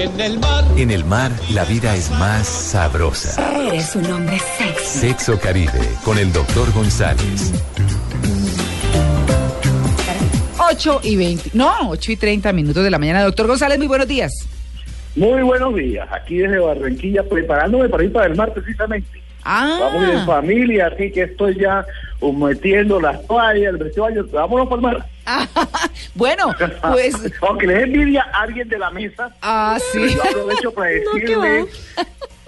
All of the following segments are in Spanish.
En el mar. En el mar, la vida es más sabrosa. Eres un hombre sexy. Sexo Caribe, con el doctor González. 8 y 20, no, 8 y 30 minutos de la mañana. Doctor González, muy buenos días. Muy buenos días, aquí desde Barranquilla, preparándome para ir para el mar precisamente. Vamos a ir en Ah, familia, así que estoy ya uh, metiendo las toallas, el vestuario, vámonos para el mar. bueno, pues, Aunque les envidia a alguien de la mesa, ah, sí. yo aprovecho para decirles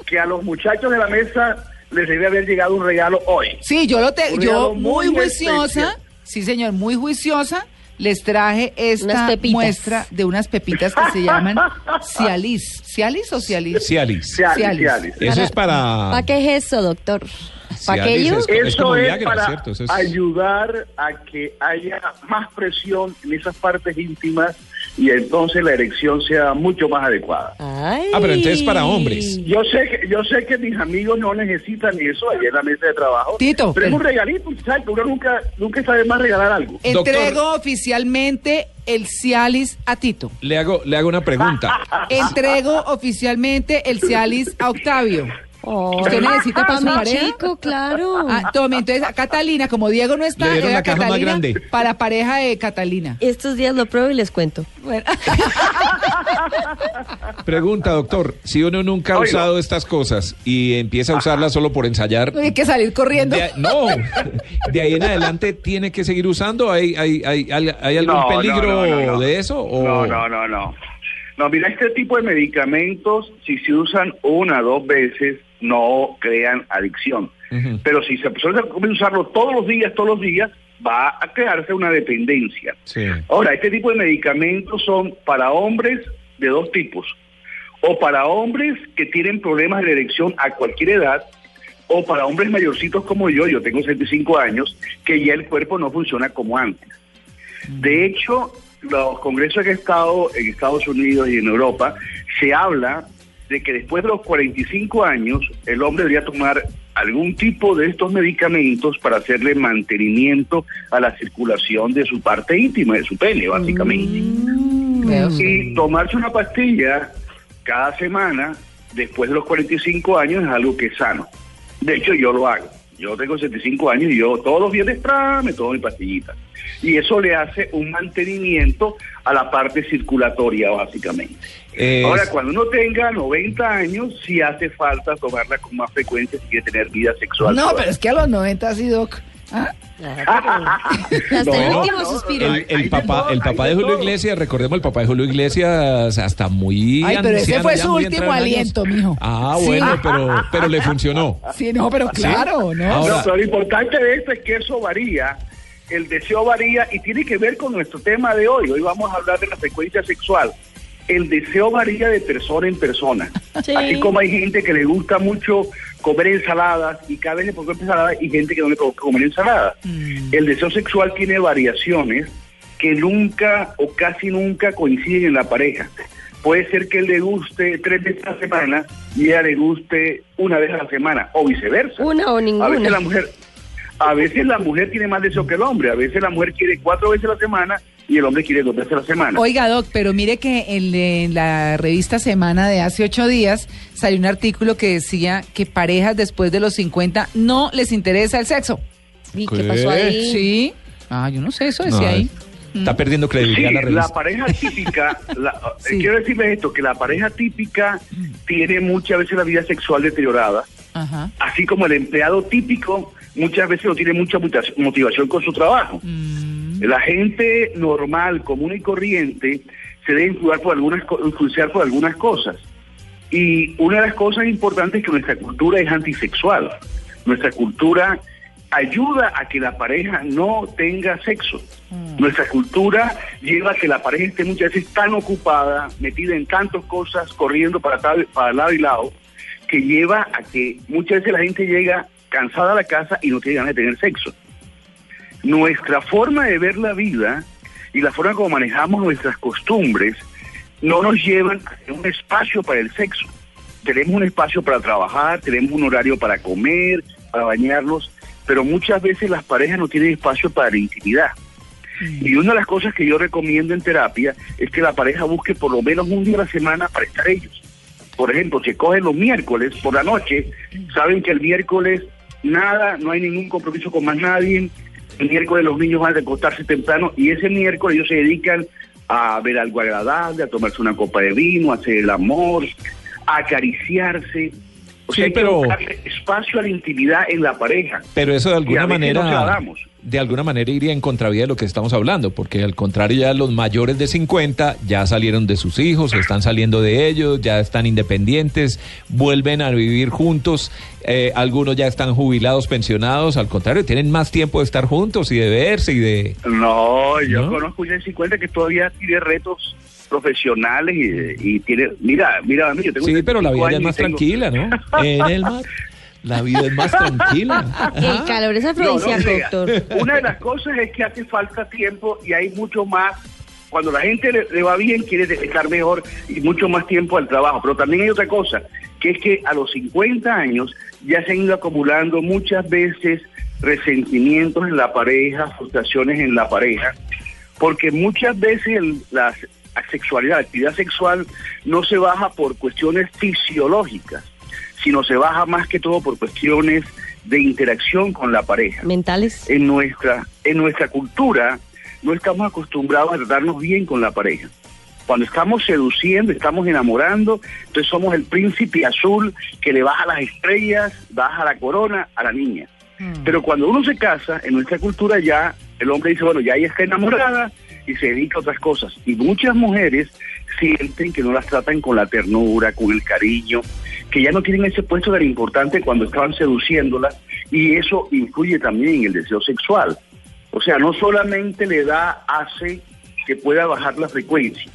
que a los muchachos de la mesa les debe haber llegado un regalo hoy. Sí, yo lo tengo, yo muy muy juiciosa, especial. sí señor, muy juiciosa, les traje esta muestra de unas pepitas que se llaman Cialis. ¿Cialis o Cialis? Cialis. Cialis, Cialis. Cialis. Eso es para... ¿Para qué es eso, doctor? ¿Para aquello? es- Es Eso como es Viagra, para ¿cierto? Eso es- ayudar a que haya más presión en esas partes íntimas y entonces la erección sea mucho más adecuada. Ay. Ah, pero entonces para hombres. Yo sé que yo sé que mis amigos no necesitan eso allá en la mesa de trabajo. Tito, pero es un regalito, ¿sabes? Uno nunca nunca sabe más regalar algo. Entrego oficialmente el Cialis a Tito. Le hago, le hago una pregunta. Entrego oficialmente el Cialis a Octavio. Oh, ¿Usted necesita para mi pareja? chico, claro. Ah, tome, entonces a Catalina, como Diego no está, Le dieron era la caja más Catalina grande. para pareja de Catalina. Estos días lo pruebo y les cuento. Bueno, Pregunta, doctor. Si uno nunca ha Oiga. usado estas cosas y empieza a usarlas solo por ensayar... hay que salir corriendo. de- no, de ahí en adelante tiene que seguir usando. ¿Hay, hay, hay, hay- hay algún No, no, peligro no, no, no. de eso? O... No, no, no, no. No, mira, este tipo de medicamentos, si se usan una o dos veces, no crean adicción. Pero si se persona comienza a usarlo todos los días, todos los días, va a crearse una dependencia. Sí. Ahora, este tipo de medicamentos son para hombres de dos tipos. O para hombres que tienen problemas de erección a cualquier edad, o para hombres mayorcitos como yo, yo tengo 65 años, que ya el cuerpo no funciona como antes. De hecho, los congresos que he estado en Estados Unidos y en Europa, se habla de que después de los 45 años, el hombre debería tomar algún tipo de estos medicamentos para hacerle mantenimiento a la circulación de su parte íntima, de su pene, básicamente. Sí. Y tomarse una pastilla cada semana después de los 45 años es algo que es sano. De hecho, yo lo hago. Yo tengo 75 años y yo todos los viernes ¡pra! me tomo mi pastillita. Y eso le hace un mantenimiento a la parte circulatoria, básicamente. Es- Ahora, cuando uno tenga 90 años, sí hace falta tomarla con más frecuencia si quiere tener vida sexual. No, pero es que a los 90 sí, Doc. ¿Ah? Hasta el último suspiro. El, papá, el papá de Julio. Iglesias, recordemos, el papá de Julio Iglesias hasta muy Ay, pero ese fue su último aliento, mijo. Ah, Sí. bueno, pero, pero le funcionó. Sí, no, pero claro, ¿no? Ahora- No, pero lo importante de esto es que eso varía, el deseo varía y tiene que ver con nuestro tema de hoy. Hoy vamos a hablar de la frecuencia sexual. El deseo varía de persona en persona. Sí. Así como hay gente que le gusta mucho comer ensaladas y cada vez le provoca ensaladas y gente que no le provoca comer ensaladas. El deseo sexual tiene variaciones que nunca o casi nunca coinciden en la pareja. Puede ser que él le guste tres veces a la semana y ella le guste una vez a la semana o viceversa. Una o A veces la ninguna. mujer, a veces la mujer tiene más deseo que el hombre. A veces la mujer quiere cuatro veces a la semana y el hombre quiere dos veces a la semana. Oiga, Doc, pero mire que en, en la revista Semana de hace ocho días salió un artículo que decía que parejas después de los 50 no les interesa el sexo. ¿Y ¿Qué? qué pasó ahí? Sí. Ah, yo no sé, eso decía No, ahí. Está perdiendo Sí, credibilidad la la revista. pareja típica, la- eh, Sí. quiero decirles esto, que la pareja típica tiene muchas veces la vida sexual deteriorada, Ajá. así como el empleado típico muchas veces no tiene mucha motivación con su trabajo. Mm. La gente normal, común y corriente, se debe influenciar por algunas, influenciar por algunas cosas. Y una de las cosas importantes es que nuestra cultura es antisexual. Nuestra cultura ayuda a que la pareja no tenga sexo. Nuestra cultura lleva a que la pareja esté muchas veces tan ocupada, metida en tantas cosas, corriendo para, tal- para lado y lado, que lleva a que muchas veces la gente llega cansada a la casa y no tiene ganas de tener sexo. Nuestra forma de ver la vida y la forma como manejamos nuestras costumbres no nos llevan a un espacio para el sexo. Tenemos un espacio para trabajar, tenemos un horario para comer, para bañarnos, pero muchas veces las parejas no tienen espacio para la intimidad. Y una de las cosas que yo recomiendo en terapia es que la pareja busque por lo menos un día a la semana para estar ellos. Por ejemplo, se cogen los miércoles por la noche, saben que el miércoles nada, no hay ningún compromiso con más nadie, el miércoles los niños van a acostarse temprano y ese miércoles ellos se dedican a ver algo agradable, a tomarse una copa de vino, a hacer el amor, a acariciarse. O Sí, sea, hay pero- espacio a la intimidad en la pareja. Pero eso de alguna a veces no se la manera, damos. De alguna manera iría en contravía de lo que estamos hablando, porque al contrario ya los mayores de 50 ya salieron de sus hijos, están saliendo de ellos, ya están independientes, vuelven a vivir juntos, eh, algunos ya están jubilados, pensionados, al contrario, tienen más tiempo de estar juntos y de verse y de... No, yo ¿No? conozco ya de 50 que todavía tiene retos profesionales y, y tiene, mira, mira, yo tengo Sí, pero la 35 vida es años y más tengo- tranquila, ¿no? En el mar, la vida es más tranquila. El calor es No, no afrodisíaco, doctor. Una de las cosas es que hace falta tiempo y hay mucho más. Cuando la gente le, le va bien, quiere estar mejor y mucho más tiempo al trabajo. Pero también hay otra cosa, que es que a los 50 años ya se han ido acumulando muchas veces resentimientos en la pareja, frustraciones en la pareja, porque muchas veces el- la sexualidad, la actividad sexual no se baja por cuestiones fisiológicas, sino se baja más que todo por cuestiones de interacción con la pareja Mentales. en nuestra en nuestra cultura no estamos acostumbrados a tratarnos bien con la pareja. Cuando estamos seduciendo, estamos enamorando, entonces somos el príncipe azul que le baja las estrellas, baja la corona a la niña. Pero cuando uno se casa, en nuestra cultura ya el hombre dice, bueno, ya ella está enamorada y se dedica a otras cosas. Y muchas mujeres sienten que no las tratan con la ternura, con el cariño, que ya no tienen ese puesto tan importante cuando estaban seduciéndolas y eso influye también en el deseo sexual. O sea, no solamente le da, hace que pueda bajar la frecuencia.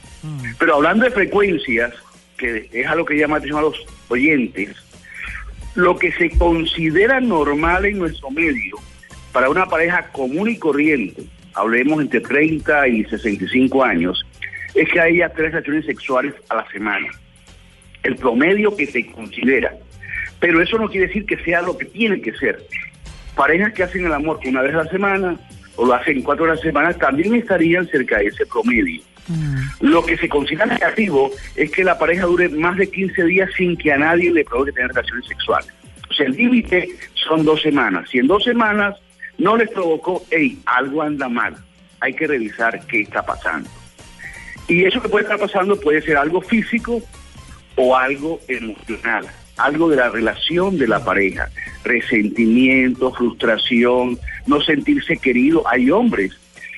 Pero hablando de frecuencias, que es a lo que llama la atención a los oyentes, lo que se considera normal en nuestro medio para una pareja común y corriente, hablemos entre 30 y 65 años, es que haya tres relaciones sexuales a la semana. El promedio que se considera. Pero eso no quiere decir que sea lo que tiene que ser. Parejas que hacen el amor una vez a la semana o lo hacen cuatro horas a la semana también estarían cerca de ese promedio. Lo que se considera negativo es que la pareja dure más de 15 días sin que a nadie le provoque tener relaciones sexuales. O sea, el límite son dos semanas. Si en dos semanas no les provocó, hey, algo anda mal, hay que revisar qué está pasando. Y eso que puede estar pasando puede ser algo físico o algo emocional, algo de la relación de la pareja, resentimiento, frustración, no sentirse querido. Hay hombres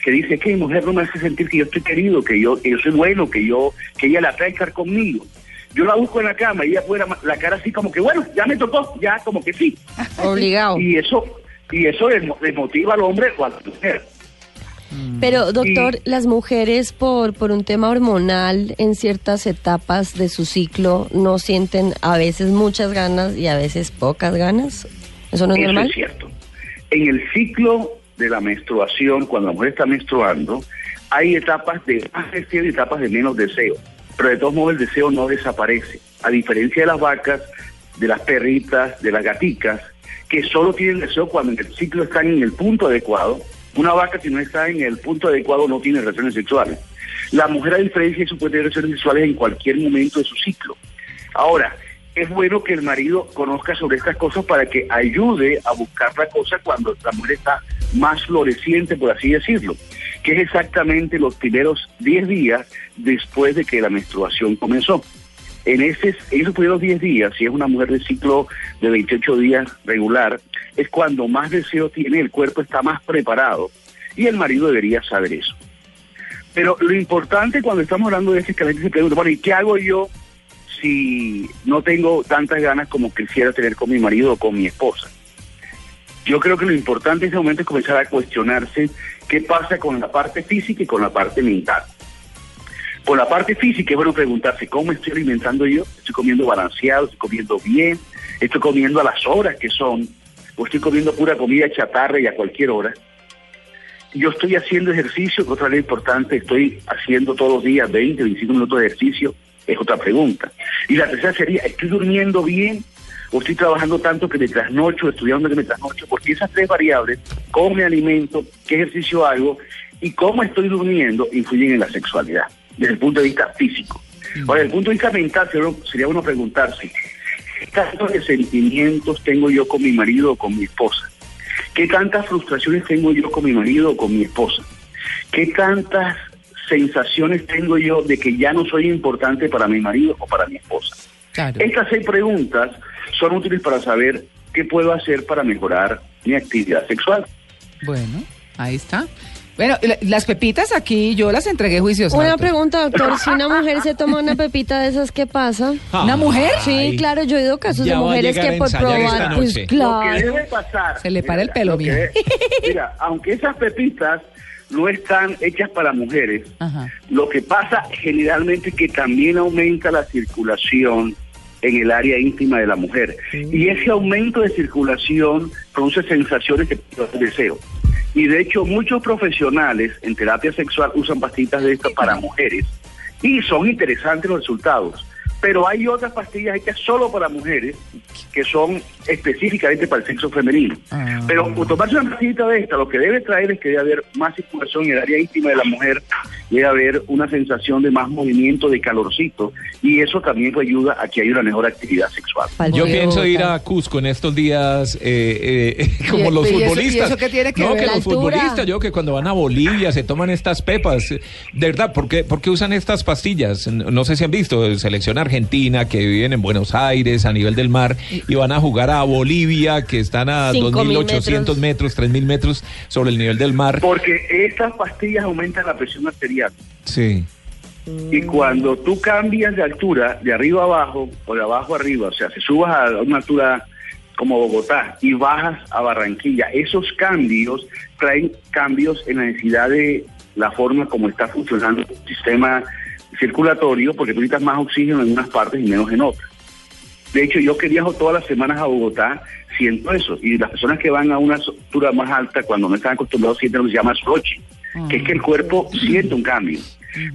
que dicen que mi mujer no me hace sentir que yo estoy querido, que yo, que yo soy bueno, que yo, que ella la trae a estar conmigo. Yo la busco en la cama y ella pone la, cara así como que bueno, ya me tocó, ya como que sí. Obligado. Y eso, y eso desmo- desmotiva al hombre o a la mujer. Pero, doctor, las mujeres por, por un tema hormonal en ciertas etapas de su ciclo no sienten a veces muchas ganas y a veces pocas ganas. ¿Eso no es Eso normal? es cierto. En el ciclo de la menstruación, cuando la mujer está menstruando, hay etapas de más deseo y etapas de menos deseo. Pero de todos modos el deseo no desaparece. A diferencia de las vacas, de las perritas, de las gaticas, que solo tienen deseo cuando en el ciclo están en el punto adecuado. Una vaca si no está en el punto adecuado no tiene relaciones sexuales. La mujer a diferencia eso puede tener relaciones sexuales en cualquier momento de su ciclo. Ahora, es bueno que el marido conozca sobre estas cosas para que ayude a buscar la cosa cuando la mujer está más floreciente, por así decirlo, que es exactamente los primeros 10 días después de que la menstruación comenzó. En, ese, esos primeros 10 días, si es una mujer de ciclo de 28 días regular, es cuando más deseo tiene, el cuerpo está más preparado y el marido debería saber eso. Pero lo importante cuando estamos hablando de este que la gente se pregunta, bueno, ¿y qué hago yo si no tengo tantas ganas como quisiera tener con mi marido o con mi esposa? Yo creo que lo importante en ese momento es comenzar a cuestionarse qué pasa con la parte física y con la parte mental. Por la parte física es bueno preguntarse cómo estoy alimentando yo, estoy comiendo balanceado, estoy comiendo bien, estoy comiendo a las horas que son, o estoy comiendo pura comida chatarra y a cualquier hora. Yo estoy haciendo ejercicio, que otra ley importante, estoy haciendo todos los días 20, 25 minutos de ejercicio, es otra pregunta. Y la tercera sería, ¿estoy durmiendo bien o estoy trabajando tanto que me trasnocho, estudiando que me trasnocho? Porque esas tres variables, cómo me alimento, qué ejercicio hago, y cómo estoy durmiendo influyen en la sexualidad, desde el punto de vista físico. Ahora, desde el punto de vista mental sería, bueno preguntarse, ¿qué tantos de sentimientos tengo yo con mi marido o con mi esposa? ¿Qué tantas frustraciones tengo yo con mi marido o con mi esposa? ¿Qué tantas sensaciones tengo yo de que ya no soy importante para mi marido o para mi esposa? Claro. Estas seis preguntas son útiles para saber qué puedo hacer para mejorar mi actividad sexual. Bueno, ahí está. Bueno, la- las pepitas aquí yo las entregué juiciosas. Una doctor. pregunta, doctor. Si una mujer se toma una pepita de esas, ¿qué pasa? ¿Una mujer? Sí, Ay, claro, yo he oído casos Ya de mujeres que por probar, pues noche. Lo que claro. debe pasar. Se le para el pelo, debe- Mira, aunque esas pepitas no están hechas para mujeres, Ajá. lo que pasa generalmente es que también aumenta la circulación en el área íntima de la mujer. Y ese aumento de circulación produce sensaciones de deseo. Y de hecho muchos profesionales en terapia sexual usan pastillas de estas para mujeres y son interesantes los resultados. Pero hay otras pastillas hechas solo para mujeres que son específicamente para el sexo femenino. Ah. Pero por tomarse una pastillita de esta, lo que debe traer es que debe haber más circulación en el área íntima de la mujer, debe haber una sensación de más movimiento, de calorcito, y eso también ayuda a que haya una mejor actividad sexual. Yo pienso ir a Cusco en estos días eh, eh, como ¿Y- los y eso- y futbolistas. eso qué tiene que no, ver? que La los altura. futbolistas, yo que cuando van a Bolivia se toman estas pepas. De verdad, ¿por qué, por qué usan estas pastillas? No sé si han visto, selección argentina que viven en Buenos Aires a nivel del mar y van a jugar a Bolivia que están a Cinco mil 2.800 metros, 3.000 metros sobre el nivel del mar. Porque estas pastillas aumentan la presión arterial. Sí. Y cuando tú cambias de altura, de arriba a abajo o de abajo arriba, o sea, si subas a una altura como Bogotá y bajas a Barranquilla, esos cambios traen cambios en la necesidad de la forma como está funcionando el sistema circulatorio, porque tú necesitas más oxígeno en unas partes y menos en otras. De hecho, yo que viajo todas las semanas a Bogotá, siento eso. Y las personas que van a una altura más alta, cuando no están acostumbrados, sienten lo que se llama que es que el cuerpo siente un cambio.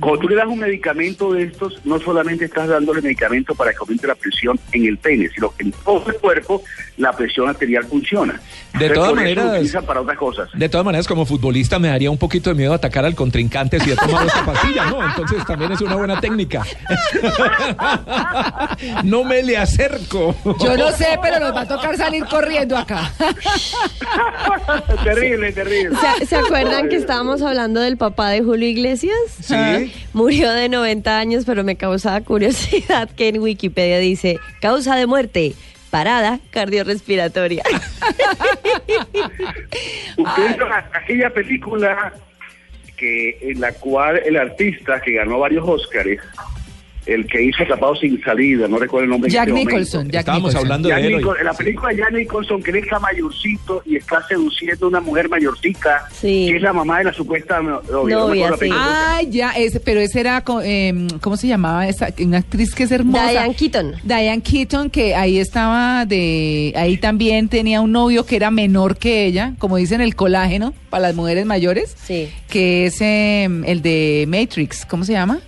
Cuando tú le das un medicamento de estos, no solamente estás dándole medicamento para que aumente la presión en el pene, sino que en todo el cuerpo la presión arterial funciona. De Entonces, todas maneras- para otras cosas. De todas maneras, como futbolista me daría un poquito de miedo atacar al contrincante si he tomado esta pastilla, ¿no? Entonces también es una buena técnica. no me le acerco. Yo no sé, pero nos va a tocar salir corriendo acá. terrible, terrible. ¿Se, se acuerdan que estábamos hablando del papá de Julio Iglesias? Sí. Murió de 90 años, pero me causaba curiosidad que en Wikipedia dice, causa de muerte, parada cardiorrespiratoria. Aquella película que en la cual el artista que ganó varios Óscares, el que hizo Tapado sin salida, no recuerdo el nombre. en Jack este. Nicholson. Jack Estábamos Nicholson. hablando Jack de él. Nicol- en la película de Jack Nicholson, que él está mayorcito y está seduciendo a una mujer mayorcita, Sí. que es la mamá de la supuesta no- novia. no Novia, la sí. Ah, ya, ese, pero ese era, em, ¿cómo se llamaba? Esa, una actriz que es hermosa. Diane Keaton. Diane Keaton, que ahí estaba de, ahí también tenía un novio que era menor que ella, como dicen el colágeno para las mujeres mayores, Sí. que es em, el de Matrix, ¿cómo se llama?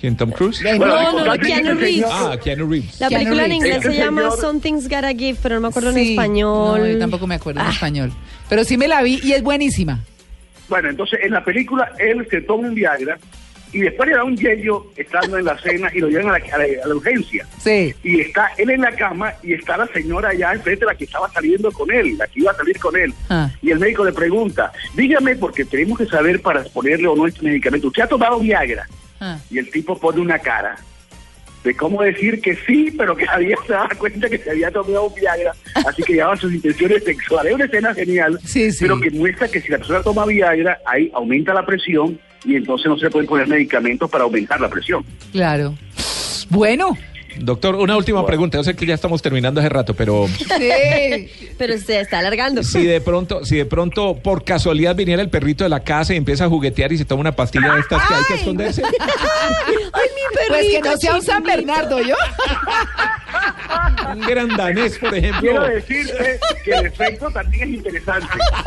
¿Quién, Tom Cruise? Bueno, no, no, que Keanu Reeves. Ah, Keanu Reeves. La película en inglés se llama Something's Gotta Give, pero no me acuerdo en español. No, yo tampoco me acuerdo en Ah, español. Pero sí me la vi y es buenísima. Bueno, entonces en la película él se toma un Viagra y después le da un yello estando en la cena y lo llevan a la, a la- a la urgencia. Sí. y está él en la cama y está la señora allá enfrente, la que estaba saliendo con él, la que iba a salir con él. Ah. Y el médico le pregunta, dígame, porque tenemos que saber para ponerle o no este medicamento, ¿usted ha tomado Viagra? Ah. Y el tipo pone una cara de cómo decir que sí, pero que había se daba cuenta que se había tomado Viagra, así que llevaba sus intenciones sexuales. Es una escena genial, Sí, sí. pero que muestra que si la persona toma Viagra, ahí aumenta la presión y entonces no se le pueden poner medicamentos para aumentar la presión. Claro. Bueno. Doctor, una última pregunta. Yo sé que ya estamos terminando hace rato, pero Sí. Pero se está alargando. si de pronto, si de pronto por casualidad viniera el perrito de la casa y empieza a juguetear y se toma una pastilla de estas que hay que esconderse. ¡Ay, mi perrito! Pues que no sea un San! Bernardo, ¿yo? Un gran danés, por ejemplo. Quiero decirte que el efecto también es interesante.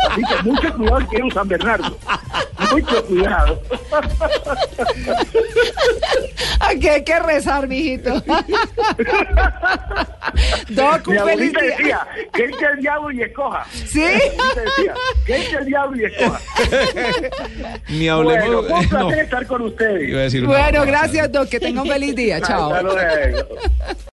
Así que mucho cuidado si quiere un San Bernardo. Mucho cuidado. Aquí hay que rezar, mijito. Doc, un Mi feliz abuelita día. decía, que eche el diablo y escoja. ¿Sí? Decía, que eche el diablo y escoja. Ni hablemos. Bueno, fue un no, placer estar con ustedes. iba a decir Bueno, gracias, Doc. Que tenga un feliz día. Chao. Hasta luego.